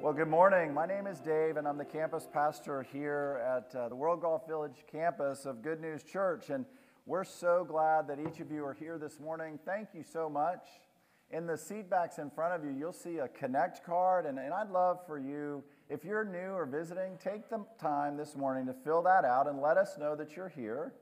Well, good morning. My name is Dave, and I'm the campus pastor here at uh, the World Golf Village campus of Good News Church. And we're so glad that each of you are here this morning. Thank you so much. In the seat backs in front of you, you'll see a Connect card, and, and I'd love for you, if you're new or visiting, take the time this morning to fill that out and let us know that you're here.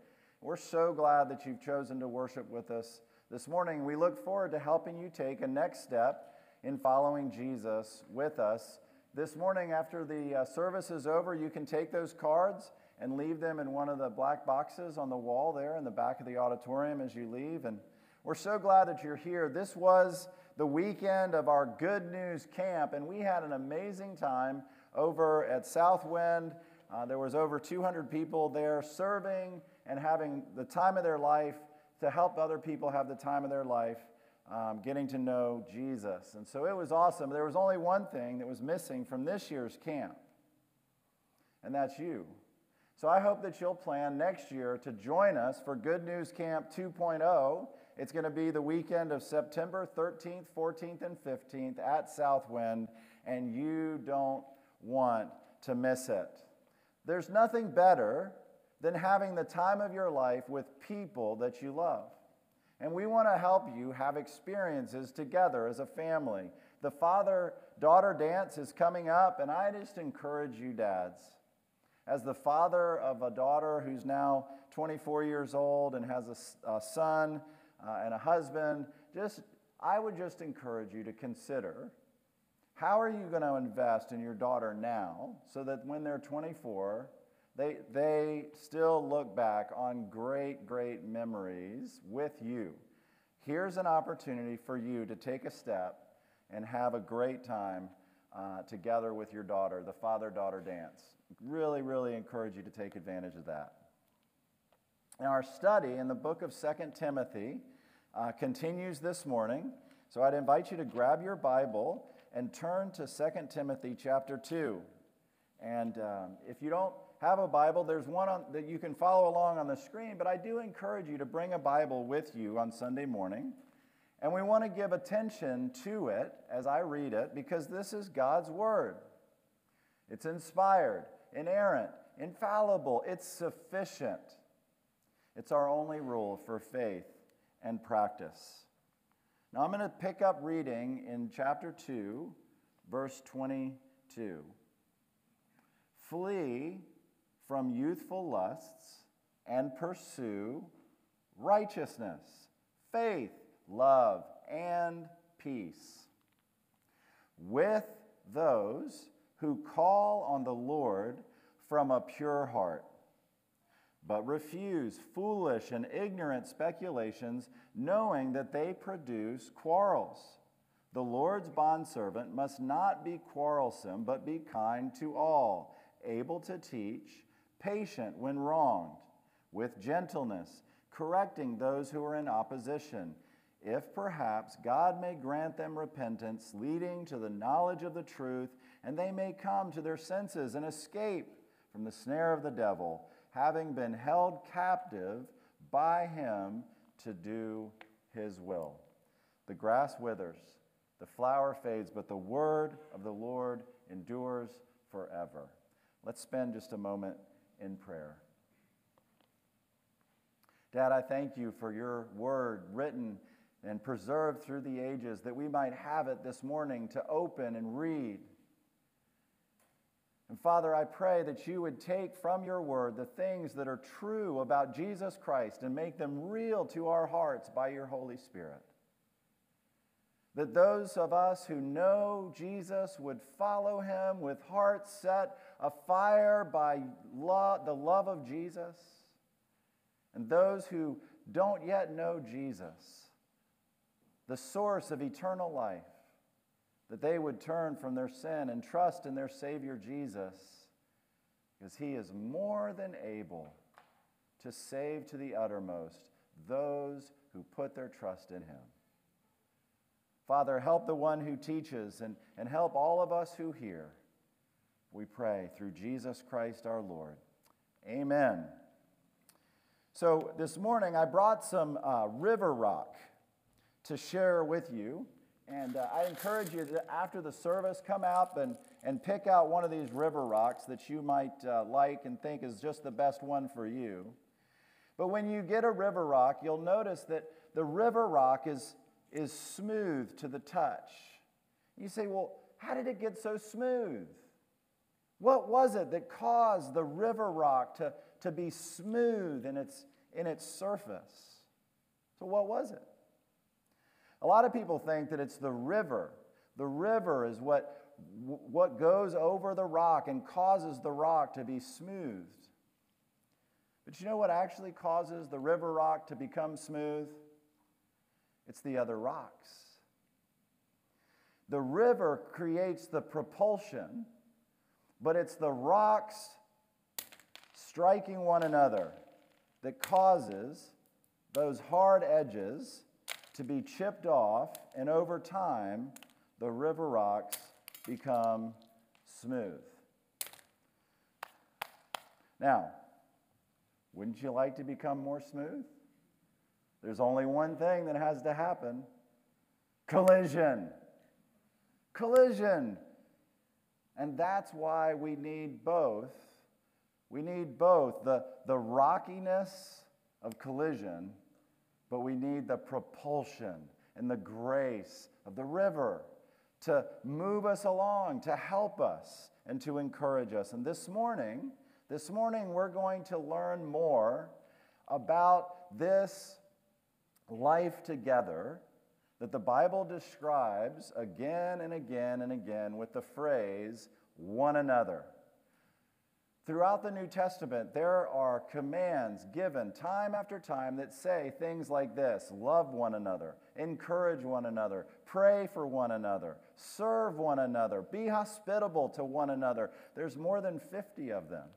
We're so glad that you've chosen to worship with us this morning. We look forward to helping you take a next step in following Jesus with us this morning, after the uh, service is over, you can take those cards and leave them in one of the black boxes on the wall there in the back of the auditorium as you leave. And we're so glad that you're here. This was the weekend of our Good News Camp, and we had an amazing time over at Southwind. Uh, there was over 200 people there serving and having the time of their life to help other people have the time of their life um, getting to know Jesus. And so it was awesome. There was only one thing that was missing from this year's camp, and that's you. So I hope that you'll plan next year to join us for Good News Camp 2.0. It's going to be the weekend of September 13th, 14th, and 15th at Southwind, and you don't want to miss it. There's nothing better than having the time of your life with people that you love. And we want to help you have experiences together as a family. The father daughter dance is coming up, and I just encourage you, dads, as the father of a daughter who's now 24 years old and has a, a son uh, and a husband, just I would just encourage you to consider how are you going to invest in your daughter now so that when they're 24, they, they still look back on great, great memories with you. Here's an opportunity for you to take a step and have a great time uh, together with your daughter, the father daughter dance. Really, really encourage you to take advantage of that. Now, our study in the book of Second Timothy uh, continues this morning. So I'd invite you to grab your Bible and turn to Second Timothy chapter 2. And um, if you don't have a Bible, there's one on, that you can follow along on the screen, but I do encourage you to bring a Bible with you on Sunday morning. And we want to give attention to it as I read it because this is God's Word. It's inspired, inerrant, infallible, it's sufficient. It's our only rule for faith and practice. Now I'm going to pick up reading in chapter 2, verse 22. Flee from youthful lusts and pursue righteousness, faith, love, and peace with those who call on the Lord from a pure heart, but refuse foolish and ignorant speculations, knowing that they produce quarrels. The Lord's bondservant must not be quarrelsome, but be kind to all, able to teach patient when wronged, with gentleness, correcting those who are in opposition, if perhaps God may grant them repentance, leading to the knowledge of the truth, and they may come to their senses and escape from the snare of the devil, having been held captive by him to do his will. The grass withers, the flower fades, but the word of the Lord endures forever. Let's spend just a moment in prayer. Dad, I thank you for your word written and preserved through the ages that we might have it this morning to open and read. And Father, I pray that you would take from your word the things that are true about Jesus Christ and make them real to our hearts by your Holy Spirit that those of us who know Jesus would follow him with hearts set afire by the love of Jesus. And those who don't yet know Jesus, the source of eternal life, that they would turn from their sin and trust in their Savior Jesus, because he is more than able to save to the uttermost those who put their trust in him. Father, help the one who teaches and, and help all of us who hear. We pray through Jesus Christ our Lord. Amen. So this morning I brought some uh, river rock to share with you. And uh, I encourage you to, after the service, come out and, and pick out one of these river rocks that you might uh, like and think is just the best one for you. But when you get a river rock, you'll notice that the river rock is, is smooth to the touch. You say, well, how did it get so smooth? What was it that caused the river rock to, to be smooth in its, in its surface? So, what was it? A lot of people think that it's the river. The river is what, what goes over the rock and causes the rock to be smoothed. But you know what actually causes the river rock to become smooth? It's the other rocks. The river creates the propulsion, but it's the rocks striking one another that causes those hard edges to be chipped off, and over time, the river rocks become smooth. Now, wouldn't you like to become more smooth? There's only one thing that has to happen collision. Collision. And that's why we need both. We need both the, the rockiness of collision but we need the propulsion and the grace of the river to move us along, to help us, and to encourage us. And this morning, this morning we're going to learn more about this life together that the Bible describes again and again and again with the phrase one another. Throughout the New Testament, there are commands given time after time that say things like this love one another, encourage one another, pray for one another, serve one another, be hospitable to one another. There's more than 50 of them.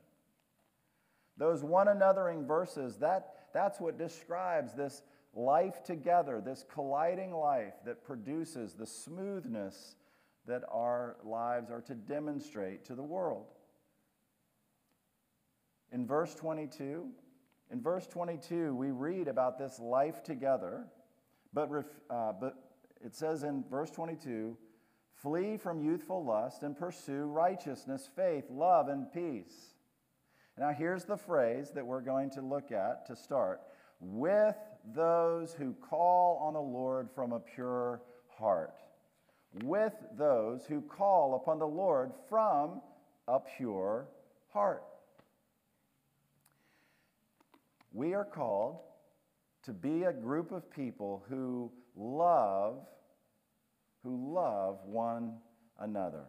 Those one anothering verses, that, that's what describes this life together, this colliding life that produces the smoothness that our lives are to demonstrate to the world in verse 22, in verse 22, we read about this life together, but, uh, but it says in verse 22 flee from youthful lust and pursue righteousness, faith, love, and peace. Now, here's the phrase that we're going to look at to start with those who call on the Lord from a pure heart. With those who call upon the Lord from a pure heart. We are called to be a group of people who love who love one another.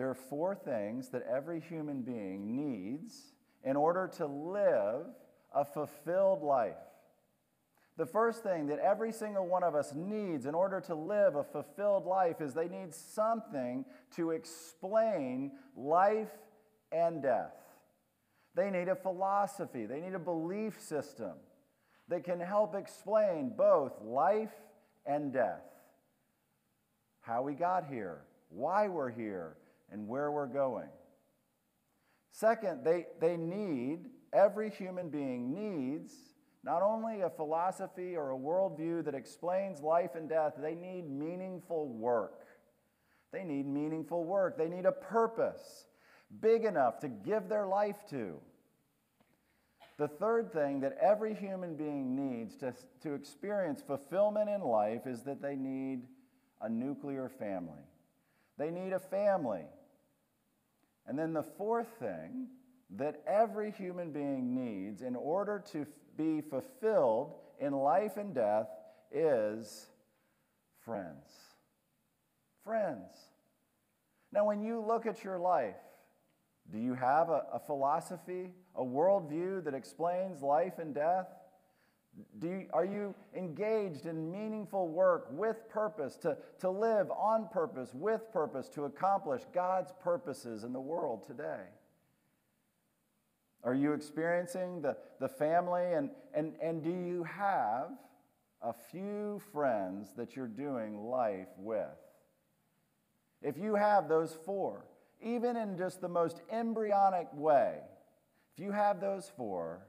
There are four things that every human being needs in order to live a fulfilled life. The first thing that every single one of us needs in order to live a fulfilled life is they need something to explain life and death. They need a philosophy, they need a belief system that can help explain both life and death. How we got here, why we're here, and where we're going. Second, they, they need, every human being needs not only a philosophy or a worldview that explains life and death, they need meaningful work. They need meaningful work. They need a purpose big enough to give their life to. The third thing that every human being needs to, to experience fulfillment in life is that they need a nuclear family. They need a family. And then the fourth thing that every human being needs in order to be fulfilled in life and death is friends. Friends. Now, when you look at your life, do you have a, a philosophy, a worldview that explains life and death? Do you, are you engaged in meaningful work with purpose, to, to live on purpose, with purpose, to accomplish God's purposes in the world today? Are you experiencing the, the family? And, and, and do you have a few friends that you're doing life with? If you have those four, even in just the most embryonic way, if you have those four,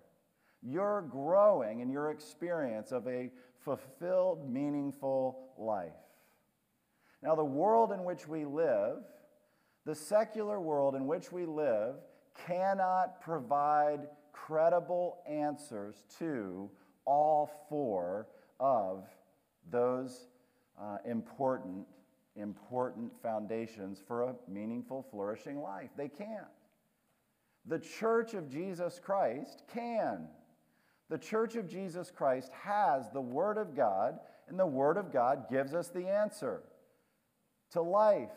You're growing in your experience of a fulfilled, meaningful life. Now, the world in which we live, the secular world in which we live, cannot provide credible answers to all four of those uh, important, important foundations for a meaningful, flourishing life. They can't. The church of Jesus Christ can. The church of Jesus Christ has the Word of God, and the Word of God gives us the answer to life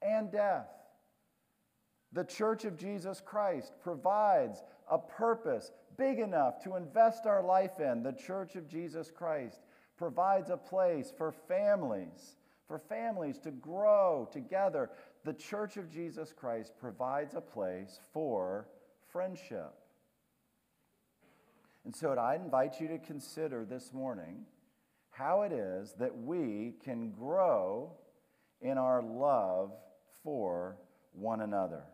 and death. The church of Jesus Christ provides a purpose big enough to invest our life in. The church of Jesus Christ provides a place for families, for families to grow together. The church of Jesus Christ provides a place for friendship. And so I invite you to consider this morning how it is that we can grow in our love for one another.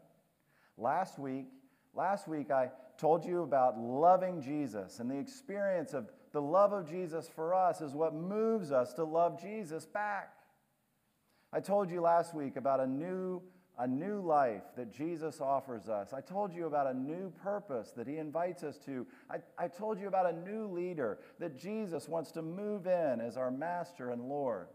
Last week, last week I told you about loving Jesus and the experience of the love of Jesus for us is what moves us to love Jesus back. I told you last week about a new a new life that Jesus offers us. I told you about a new purpose that he invites us to. I, I told you about a new leader that Jesus wants to move in as our master and Lord.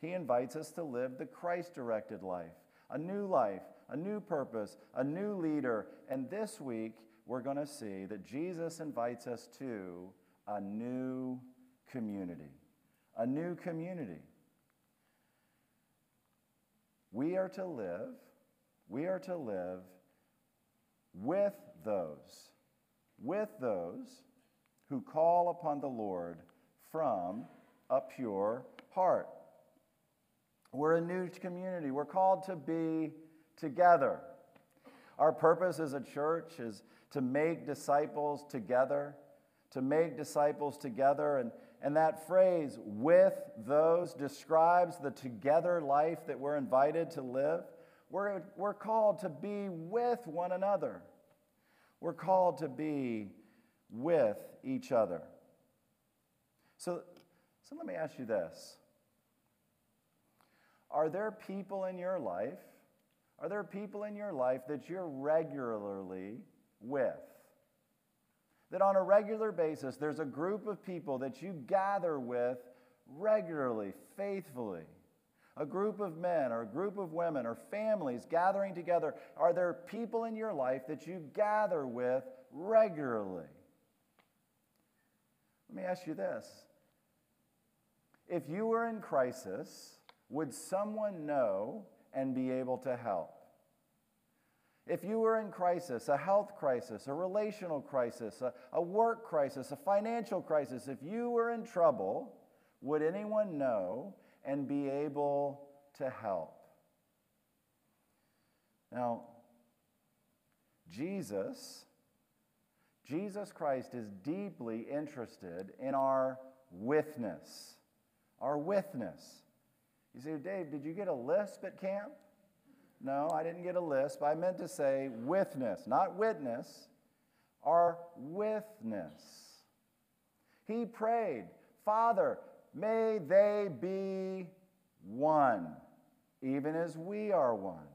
He invites us to live the Christ directed life, a new life, a new purpose, a new leader. And this week, we're going to see that Jesus invites us to a new community. A new community. We are to live, we are to live with those, with those who call upon the Lord from a pure heart. We're a new community. We're called to be together. Our purpose as a church is to make disciples together, to make disciples together. And and that phrase, with those, describes the together life that we're invited to live. We're, we're called to be with one another. We're called to be with each other. So, so let me ask you this Are there people in your life? Are there people in your life that you're regularly with? That on a regular basis, there's a group of people that you gather with regularly, faithfully. A group of men or a group of women or families gathering together. Are there people in your life that you gather with regularly? Let me ask you this. If you were in crisis, would someone know and be able to help? If you were in crisis, a health crisis, a relational crisis, a, a work crisis, a financial crisis, if you were in trouble, would anyone know and be able to help? Now, Jesus, Jesus Christ is deeply interested in our witness. Our witness. You say, Dave, did you get a lisp at camp? No, I didn't get a lisp. I meant to say witness, not witness, our witness. He prayed, Father, may they be one, even as we are one,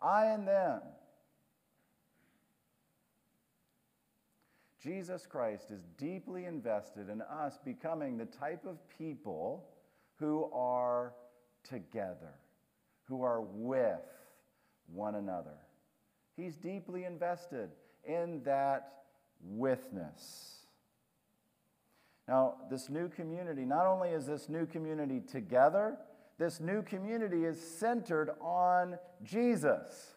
I and them. Jesus Christ is deeply invested in us becoming the type of people who are together, who are with one another. He's deeply invested in that witness. Now, this new community, not only is this new community together, this new community is centered on Jesus.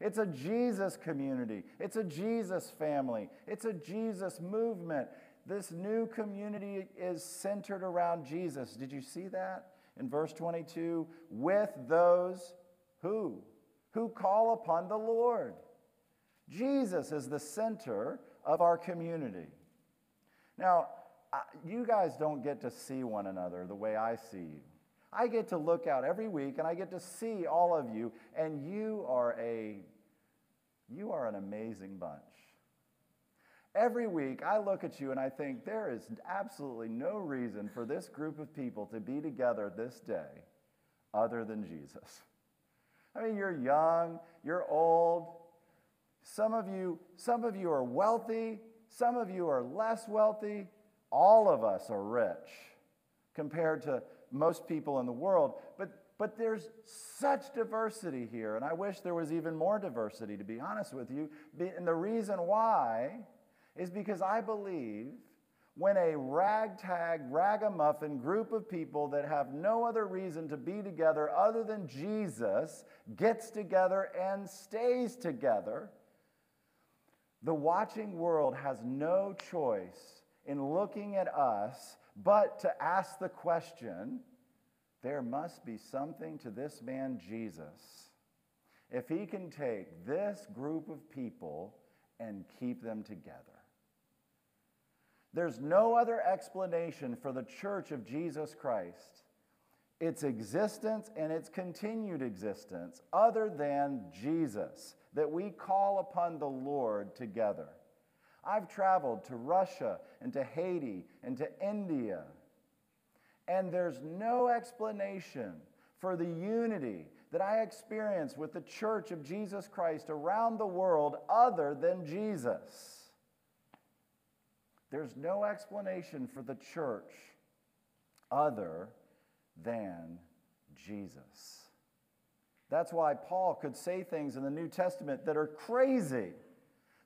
It's a Jesus community. It's a Jesus family. It's a Jesus movement. This new community is centered around Jesus. Did you see that in verse 22? With those who? Who call upon the Lord. Jesus is the center of our community. Now, you guys don't get to see one another the way I see you. I get to look out every week and I get to see all of you, and you are a you are an amazing bunch. Every week, I look at you and I think there is absolutely no reason for this group of people to be together this day other than Jesus. I mean, you're young, you're old. Some of you, some of you are wealthy, some of you are less wealthy. All of us are rich compared to most people in the world. But, but there's such diversity here, and I wish there was even more diversity, to be honest with you. And the reason why is because I believe when a ragtag, ragamuffin group of people that have no other reason to be together other than Jesus gets together and stays together, the watching world has no choice in looking at us but to ask the question there must be something to this man, Jesus, if he can take this group of people and keep them together. There's no other explanation for the church of Jesus Christ, its existence and its continued existence, other than Jesus, that we call upon the Lord together. I've traveled to Russia and to Haiti and to India, and there's no explanation for the unity that I experience with the church of Jesus Christ around the world other than Jesus. There's no explanation for the church other than Jesus. That's why Paul could say things in the New Testament that are crazy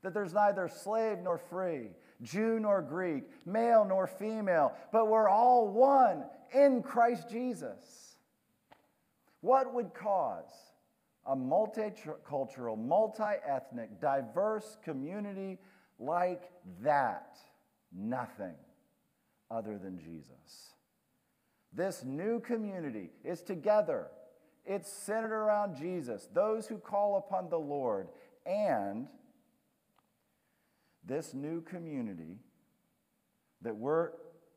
that there's neither slave nor free, Jew nor Greek, male nor female, but we're all one in Christ Jesus. What would cause a multicultural, multi ethnic, diverse community like that? Nothing other than Jesus. This new community is together. It's centered around Jesus, those who call upon the Lord, and this new community that we're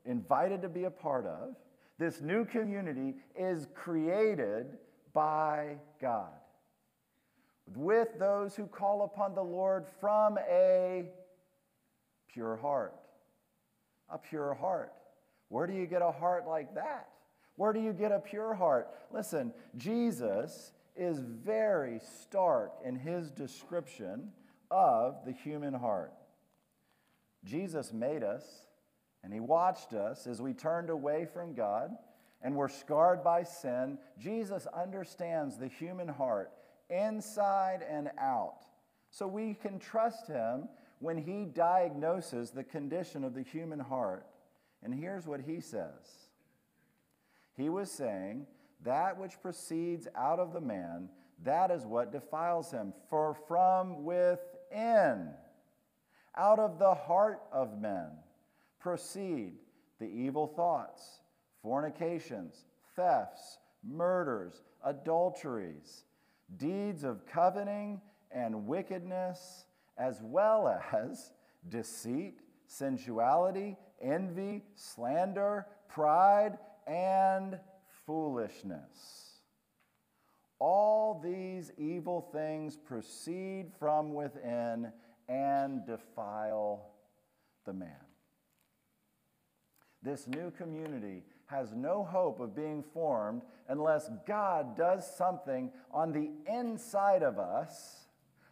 invited to be a part of, this new community is created by God with those who call upon the Lord from a pure heart. A pure heart. Where do you get a heart like that? Where do you get a pure heart? Listen, Jesus is very stark in his description of the human heart. Jesus made us and he watched us as we turned away from God and were scarred by sin. Jesus understands the human heart inside and out. So we can trust him when he diagnoses the condition of the human heart. And here's what he says He was saying, That which proceeds out of the man, that is what defiles him. For from within, out of the heart of men proceed the evil thoughts, fornications, thefts, murders, adulteries, deeds of coveting and wickedness, as well as deceit, sensuality, envy, slander, pride, and foolishness. All these evil things proceed from within and defile the man. This new community has no hope of being formed unless God does something on the inside of us,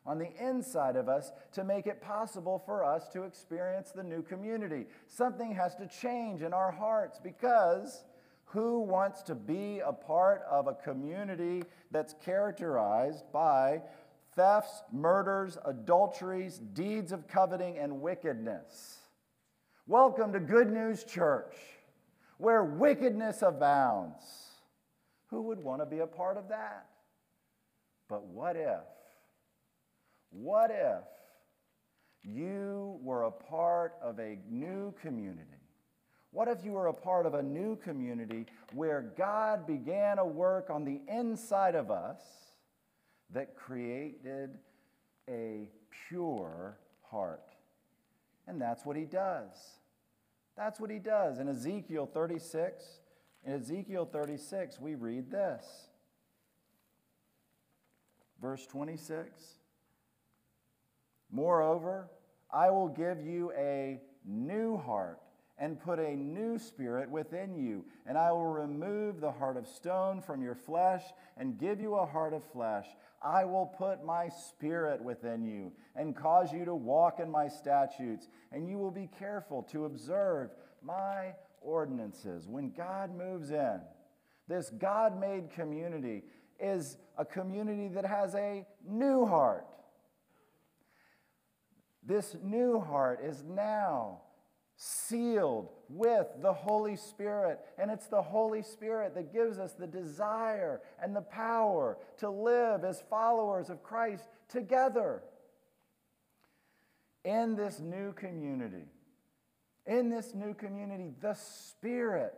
on the inside of us, to make it possible for us to experience the new community. Something has to change in our hearts because who wants to be a part of a community that's characterized by thefts, murders, adulteries, deeds of coveting, and wickedness. Welcome to Good News Church, where wickedness abounds. Who would want to be a part of that? But what if, what if you were a part of a new community? What if you were a part of a new community where God began a work on the inside of us? that created a pure heart. And that's what he does. That's what he does. In Ezekiel 36, in Ezekiel 36, we read this. Verse 26 Moreover, I will give you a new heart and put a new spirit within you. And I will remove the heart of stone from your flesh and give you a heart of flesh. I will put my spirit within you and cause you to walk in my statutes, and you will be careful to observe my ordinances. When God moves in, this God made community is a community that has a new heart. This new heart is now sealed with the Holy Spirit. And it's the Holy Spirit that gives us the desire and the power to live as followers of Christ together. In this new community, in this new community, the Spirit,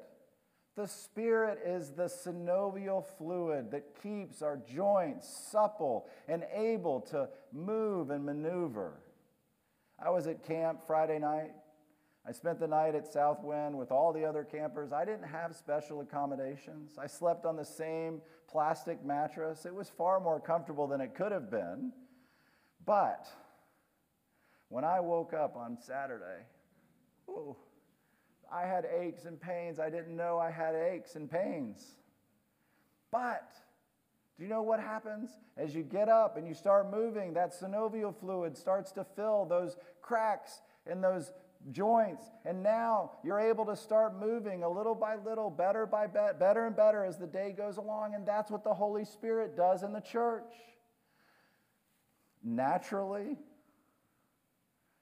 the Spirit is the synovial fluid that keeps our joints supple and able to move and maneuver. I was at camp Friday night I spent the night at Southwind with all the other campers. I didn't have special accommodations. I slept on the same plastic mattress. It was far more comfortable than it could have been. But when I woke up on Saturday, ooh, I had aches and pains. I didn't know I had aches and pains. But do you know what happens? As you get up and you start moving, that synovial fluid starts to fill those cracks and those joints. And now you're able to start moving a little by little, better by be- better and better as the day goes along. And that's what the Holy Spirit does in the church. Naturally,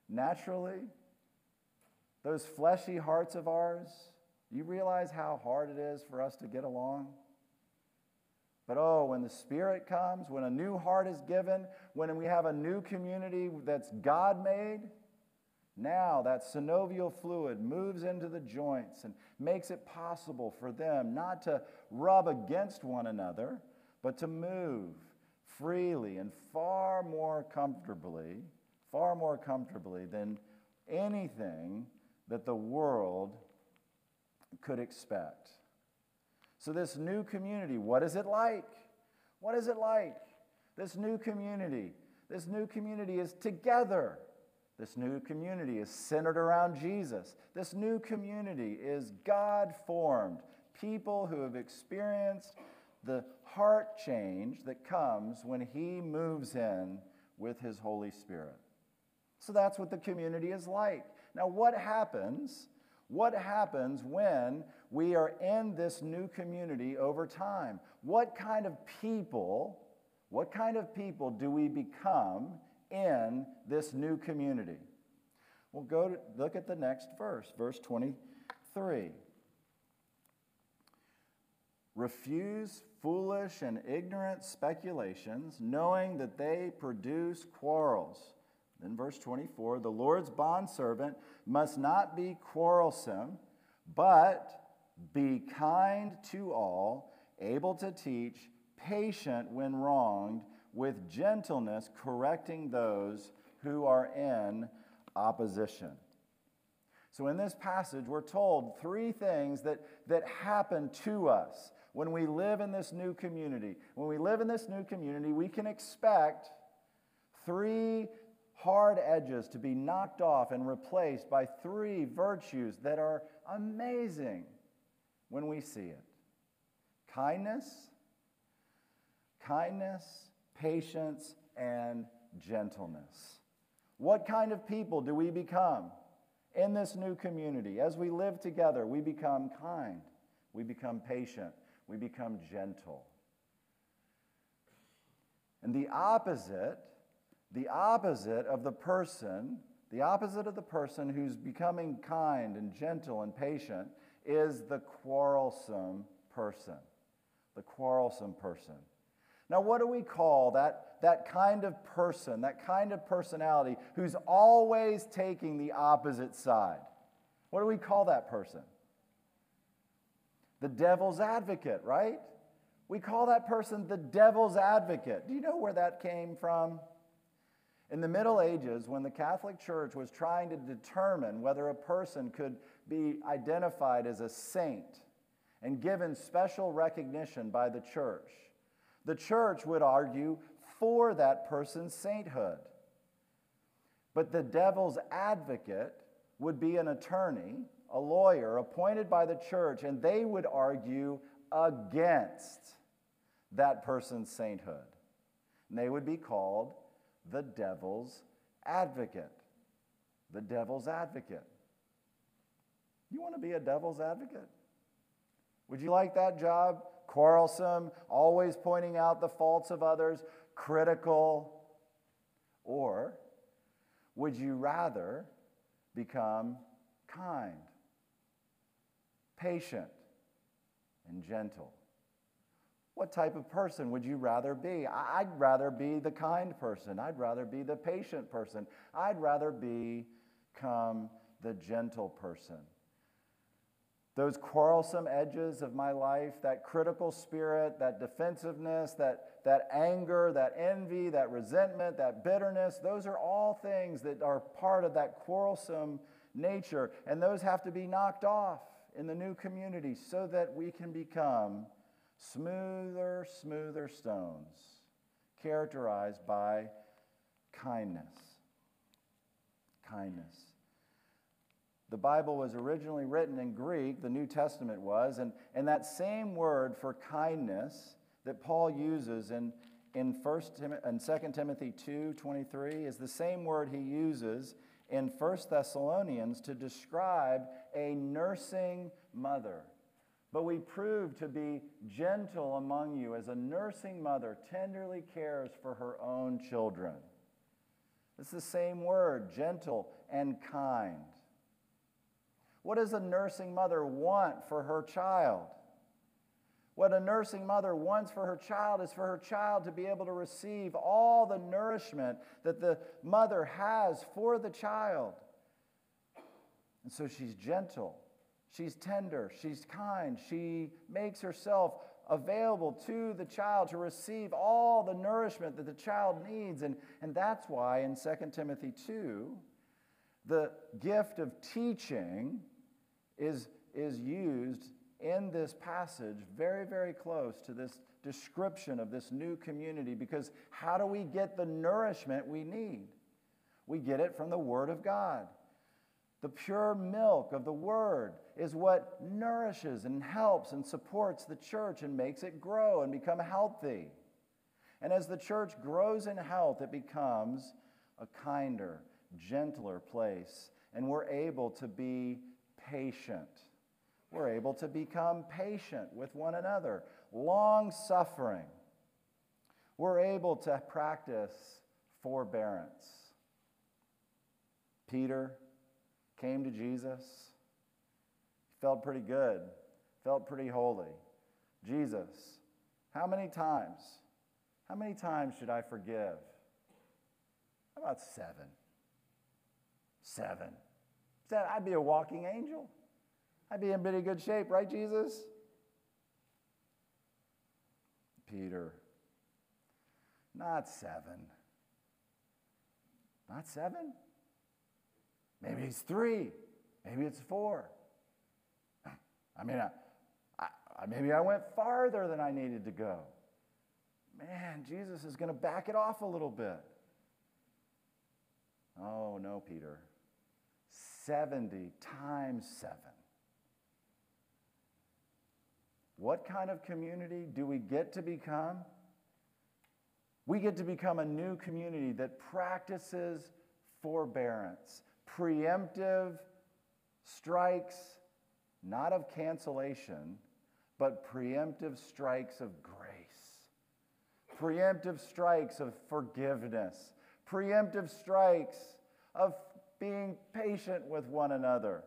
naturally, those fleshy hearts of ours, you realize how hard it is for us to get along? But oh, when the Spirit comes, when a new heart is given, when we have a new community that's God made, now, that synovial fluid moves into the joints and makes it possible for them not to rub against one another, but to move freely and far more comfortably, far more comfortably than anything that the world could expect. So, this new community, what is it like? What is it like? This new community, this new community is together. This new community is centered around Jesus. This new community is God formed, people who have experienced the heart change that comes when He moves in with His Holy Spirit. So that's what the community is like. Now, what happens? What happens when we are in this new community over time? What kind of people, what kind of people do we become in this new community. We'll go to look at the next verse, verse 23. Refuse foolish and ignorant speculations, knowing that they produce quarrels. Then, verse 24 the Lord's bondservant must not be quarrelsome, but be kind to all, able to teach, patient when wronged with gentleness correcting those who are in opposition. So, in this passage, we're told three things that, that happen to us when we live in this new community. When we live in this new community, we can expect three hard edges to be knocked off and replaced by three virtues that are amazing when we see it kindness, kindness, patience, and gentleness. What kind of people do we become in this new community? As we live together, we become kind, we become patient, we become gentle. And the opposite, the opposite of the person, the opposite of the person who's becoming kind and gentle and patient is the quarrelsome person. The quarrelsome person. Now, what do we call that, that kind of person, that kind of personality who's always taking the opposite side? What do we call that person? The devil's advocate, right? We call that person the devil's advocate. Do you know where that came from? In the Middle Ages, when the Catholic Church was trying to determine whether a person could be identified as a saint and given special recognition by the church, the church would argue for that person's sainthood. But the devil's advocate would be an attorney, a lawyer appointed by the church, and they would argue against that person's sainthood. And they would be called the devil's advocate. The devil's advocate. You want to be a devil's advocate? Would you like that job? Quarrelsome, always pointing out the faults of others, critical? Or would you rather become kind, patient, and gentle? What type of person would you rather be? I'd rather be the kind person. I'd rather be the patient person. I'd rather become the gentle person. Those quarrelsome edges of my life, that critical spirit, that defensiveness, that, that anger, that envy, that resentment, that bitterness, those are all things that are part of that quarrelsome nature. And those have to be knocked off in the new community so that we can become smoother, smoother stones, characterized by kindness. Kindness. The Bible was originally written in Greek, the New Testament was, and, and that same word for kindness that Paul uses in, in, First Tim- in 2 Timothy 2 23 is the same word he uses in 1 Thessalonians to describe a nursing mother. But we prove to be gentle among you as a nursing mother tenderly cares for her own children. It's the same word, gentle and kind. What does a nursing mother want for her child? What a nursing mother wants for her child is for her child to be able to receive all the nourishment that the mother has for the child. And so she's gentle She's tender, she's kind, she makes herself available to the child to receive all the nourishment that the child needs. And, and that's why in 2 Timothy 2, the gift of teaching is, is used in this passage very, very close to this description of this new community because how do we get the nourishment we need? We get it from the Word of God. The pure milk of the Word is what nourishes and helps and supports the church and makes it grow and become healthy. And as the church grows in health, it becomes a kinder, gentler place. And we're able to be patient. We're able to become patient with one another, long suffering. We're able to practice forbearance. Peter came to Jesus, felt pretty good, felt pretty holy. Jesus, how many times? How many times should I forgive? How about seven? Seven. Said I'd be a walking angel. I'd be in pretty good shape, right, Jesus? Peter, not seven. Not seven? Maybe it's three. Maybe it's four. I mean, I, I, maybe I went farther than I needed to go. Man, Jesus is going to back it off a little bit. Oh, no, Peter. 70 times 7. What kind of community do we get to become? We get to become a new community that practices forbearance, preemptive strikes, not of cancellation, but preemptive strikes of grace, preemptive strikes of forgiveness, preemptive strikes of being patient with one another.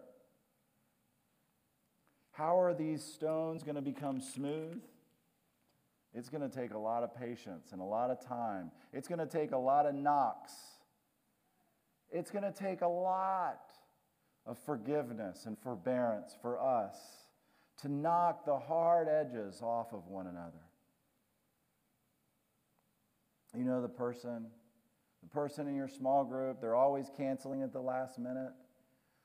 How are these stones going to become smooth? It's going to take a lot of patience and a lot of time. It's going to take a lot of knocks it's going to take a lot of forgiveness and forbearance for us to knock the hard edges off of one another. You know the person, the person in your small group, they're always canceling at the last minute.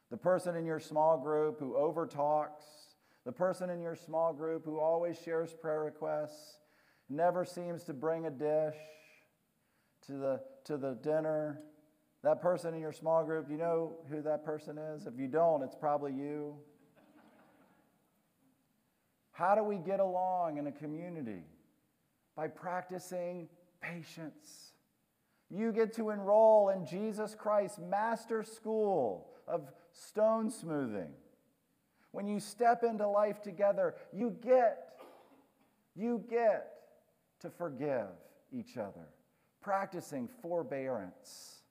The person in your small group who overtalks, the person in your small group who always shares prayer requests, never seems to bring a dish to the, to the dinner, That person in your small group, you know who that person is? If you don't, it's probably you. How do we get along in a community? By practicing patience. You get to enroll in Jesus Christ's master school of stone smoothing. When you step into life together, you get, you get to forgive each other, practicing forbearance.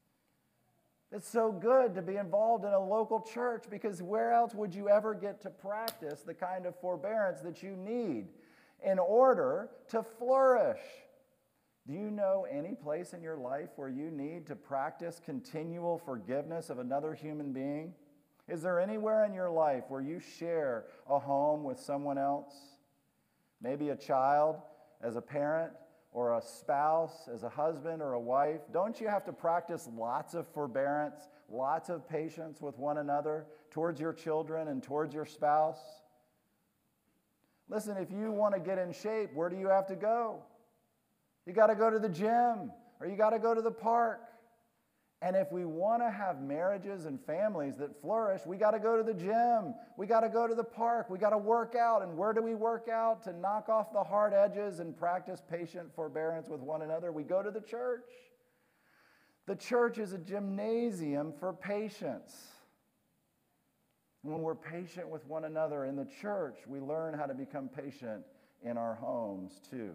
It's so good to be involved in a local church because where else would you ever get to practice the kind of forbearance that you need in order to flourish? Do you know any place in your life where you need to practice continual forgiveness of another human being? Is there anywhere in your life where you share a home with someone else? Maybe a child as a parent, or a spouse, as a husband or a wife, don't you have to practice lots of forbearance, lots of patience with one another towards your children and towards your spouse? Listen, if you want to get in shape, where do you have to go? You got to go to the gym or you got to go to the park. And if we want to have marriages and families that flourish, we got to go to the gym. We got to go to the park. We got to work out. And where do we work out to knock off the hard edges and practice patient forbearance with one another? We go to the church. The church is a gymnasium for patience. When we're patient with one another in the church, we learn how to become patient in our homes too.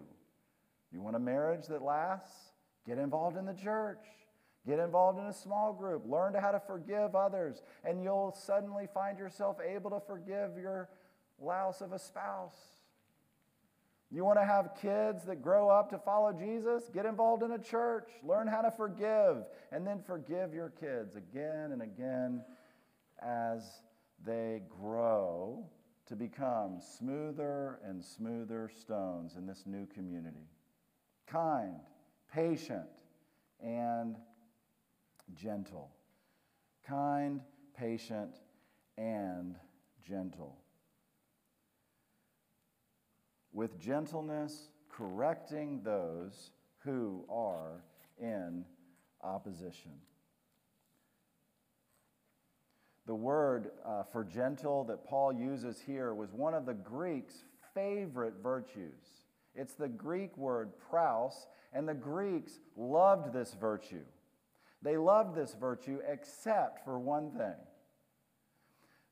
You want a marriage that lasts? Get involved in the church. Get involved in a small group. Learn how to forgive others, and you'll suddenly find yourself able to forgive your louse of a spouse. You want to have kids that grow up to follow Jesus? Get involved in a church. Learn how to forgive, and then forgive your kids again and again as they grow to become smoother and smoother stones in this new community. Kind, patient, and gentle. Kind, patient, and gentle. With gentleness, correcting those who are in opposition. The word uh, for gentle that Paul uses here was one of the Greeks' favorite virtues. It's the Greek word praus, and the Greeks loved this virtue. They loved this virtue except for one thing.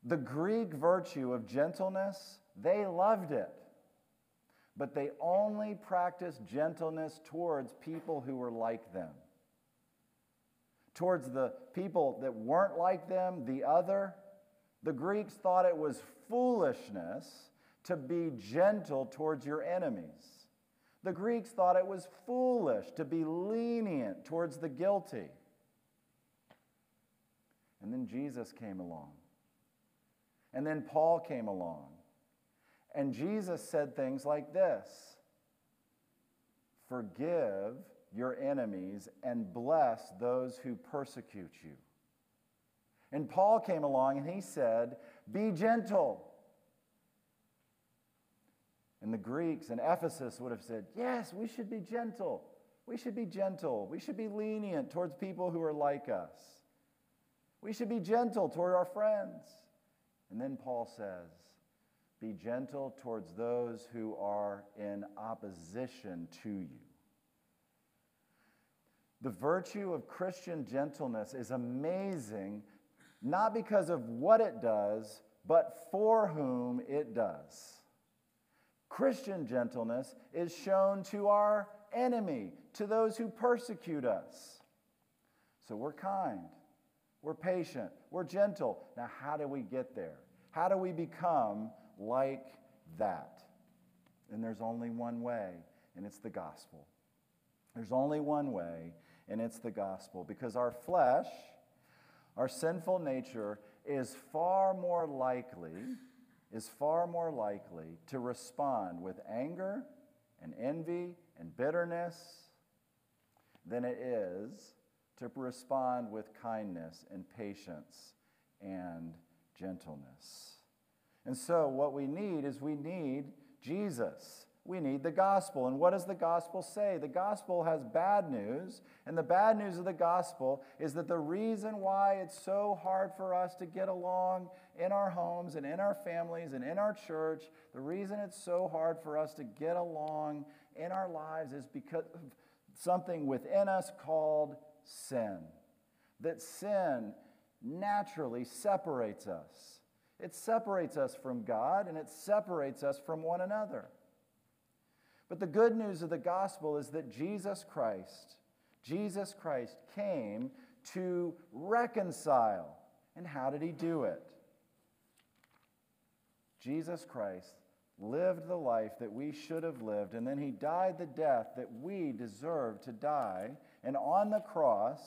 The Greek virtue of gentleness, they loved it. But they only practiced gentleness towards people who were like them. Towards the people that weren't like them, the other, the Greeks thought it was foolishness to be gentle towards your enemies. The Greeks thought it was foolish to be lenient towards the guilty. And then Jesus came along. And then Paul came along. And Jesus said things like this Forgive your enemies and bless those who persecute you. And Paul came along and he said, Be gentle. And the Greeks in Ephesus would have said, Yes, we should be gentle. We should be gentle. We should be lenient towards people who are like us. We should be gentle toward our friends. And then Paul says, Be gentle towards those who are in opposition to you. The virtue of Christian gentleness is amazing, not because of what it does, but for whom it does. Christian gentleness is shown to our enemy, to those who persecute us. So we're kind. We're patient. We're gentle. Now, how do we get there? How do we become like that? And there's only one way, and it's the gospel. There's only one way, and it's the gospel. Because our flesh, our sinful nature, is far more likely, is far more likely to respond with anger and envy and bitterness than it is to respond with kindness and patience and gentleness. And so, what we need is we need Jesus, we need the gospel. And what does the gospel say? The gospel has bad news. And the bad news of the gospel is that the reason why it's so hard for us to get along in our homes and in our families and in our church, the reason it's so hard for us to get along in our lives is because of something within us called sin. That sin naturally separates us. It separates us from God and it separates us from one another. But the good news of the gospel is that Jesus Christ, Jesus Christ came to reconcile. And how did he do it? Jesus Christ lived the life that we should have lived, and then he died the death that we deserve to die. And on the cross,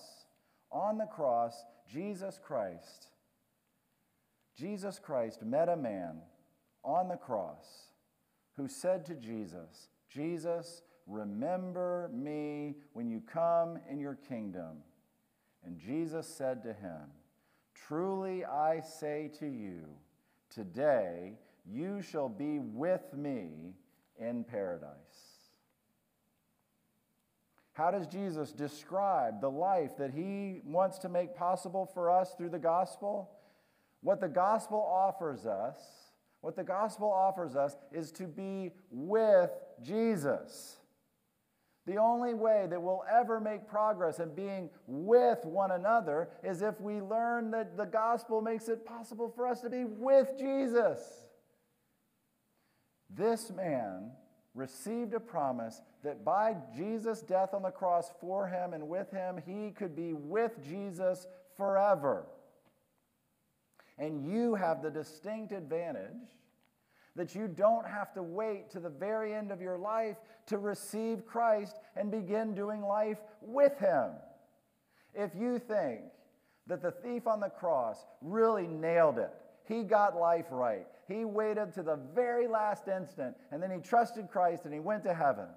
on the cross, Jesus Christ, Jesus Christ met a man on the cross who said to Jesus, Jesus, remember me when you come in your kingdom. And Jesus said to him, Truly I say to you, today you shall be with me in paradise. How does Jesus describe the life that he wants to make possible for us through the gospel? What the gospel offers us, what the gospel offers us is to be with Jesus. The only way that we'll ever make progress in being with one another is if we learn that the gospel makes it possible for us to be with Jesus. This man received a promise that by Jesus' death on the cross for him and with him, he could be with Jesus forever. And you have the distinct advantage that you don't have to wait to the very end of your life to receive Christ and begin doing life with Him. If you think that the thief on the cross really nailed it, he got life right. He waited to the very last instant and then he trusted Christ and he went to heaven.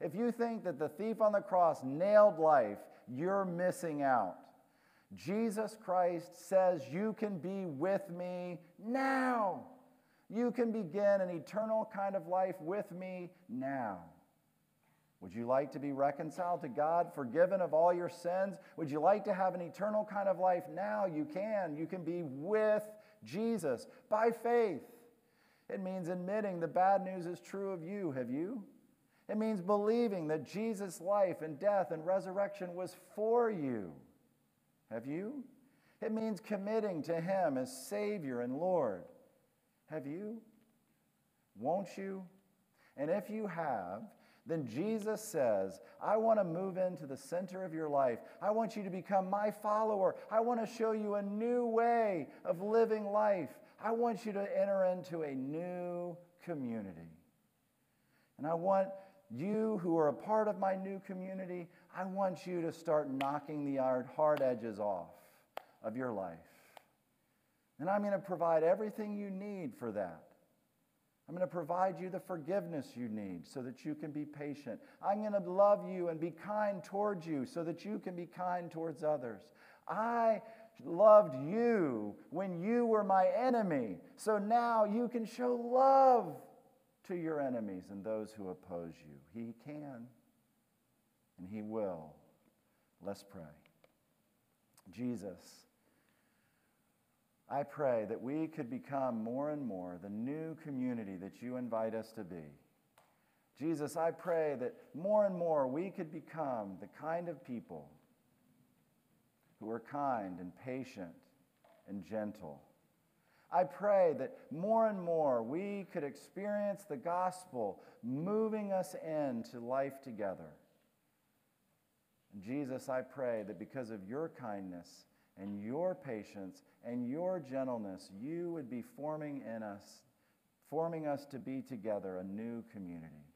If you think that the thief on the cross nailed life, you're missing out. Jesus Christ says, You can be with me now. You can begin an eternal kind of life with me now. Would you like to be reconciled to God, forgiven of all your sins? Would you like to have an eternal kind of life now? You can. You can be with Jesus by faith. It means admitting the bad news is true of you. Have you? It means believing that Jesus' life and death and resurrection was for you. Have you? It means committing to Him as Savior and Lord. Have you? Won't you? And if you have, then Jesus says, I want to move into the center of your life. I want you to become my follower. I want to show you a new way of living life. I want you to enter into a new community. And I want you who are a part of my new community, I want you to start knocking the hard edges off of your life. And I'm going to provide everything you need for that. I'm going to provide you the forgiveness you need so that you can be patient. I'm going to love you and be kind towards you so that you can be kind towards others. I loved you when you were my enemy, so now you can show love to your enemies and those who oppose you. He can and He will. Let's pray. Jesus. I pray that we could become more and more the new community that you invite us to be. Jesus, I pray that more and more we could become the kind of people who are kind and patient and gentle. I pray that more and more we could experience the gospel moving us into life together. Jesus, I pray that because of your kindness and your patience and your gentleness, you would be forming in us, forming us to be together a new community.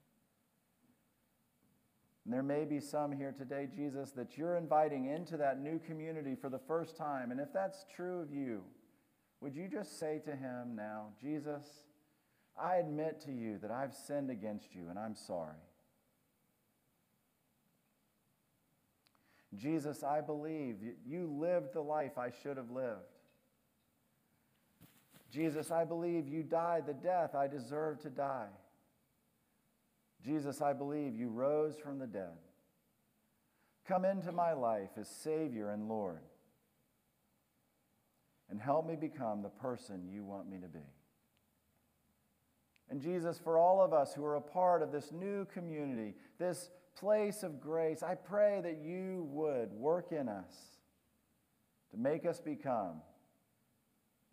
And there may be some here today, Jesus, that you're inviting into that new community for the first time. And if that's true of you, would you just say to him now, Jesus, I admit to you that I've sinned against you and I'm sorry. Jesus, I believe you lived the life I should have lived. Jesus, I believe you died the death I deserve to die. Jesus, I believe you rose from the dead. Come into my life as Savior and Lord. And help me become the person you want me to be. And Jesus, for all of us who are a part of this new community, this place of grace, I pray that you would work in us to make us become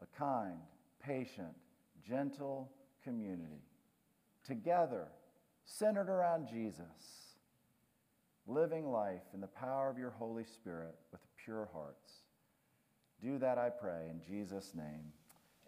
a kind, patient, gentle community, together, centered around Jesus, living life in the power of your Holy Spirit with pure hearts. Do that, I pray, in Jesus' name.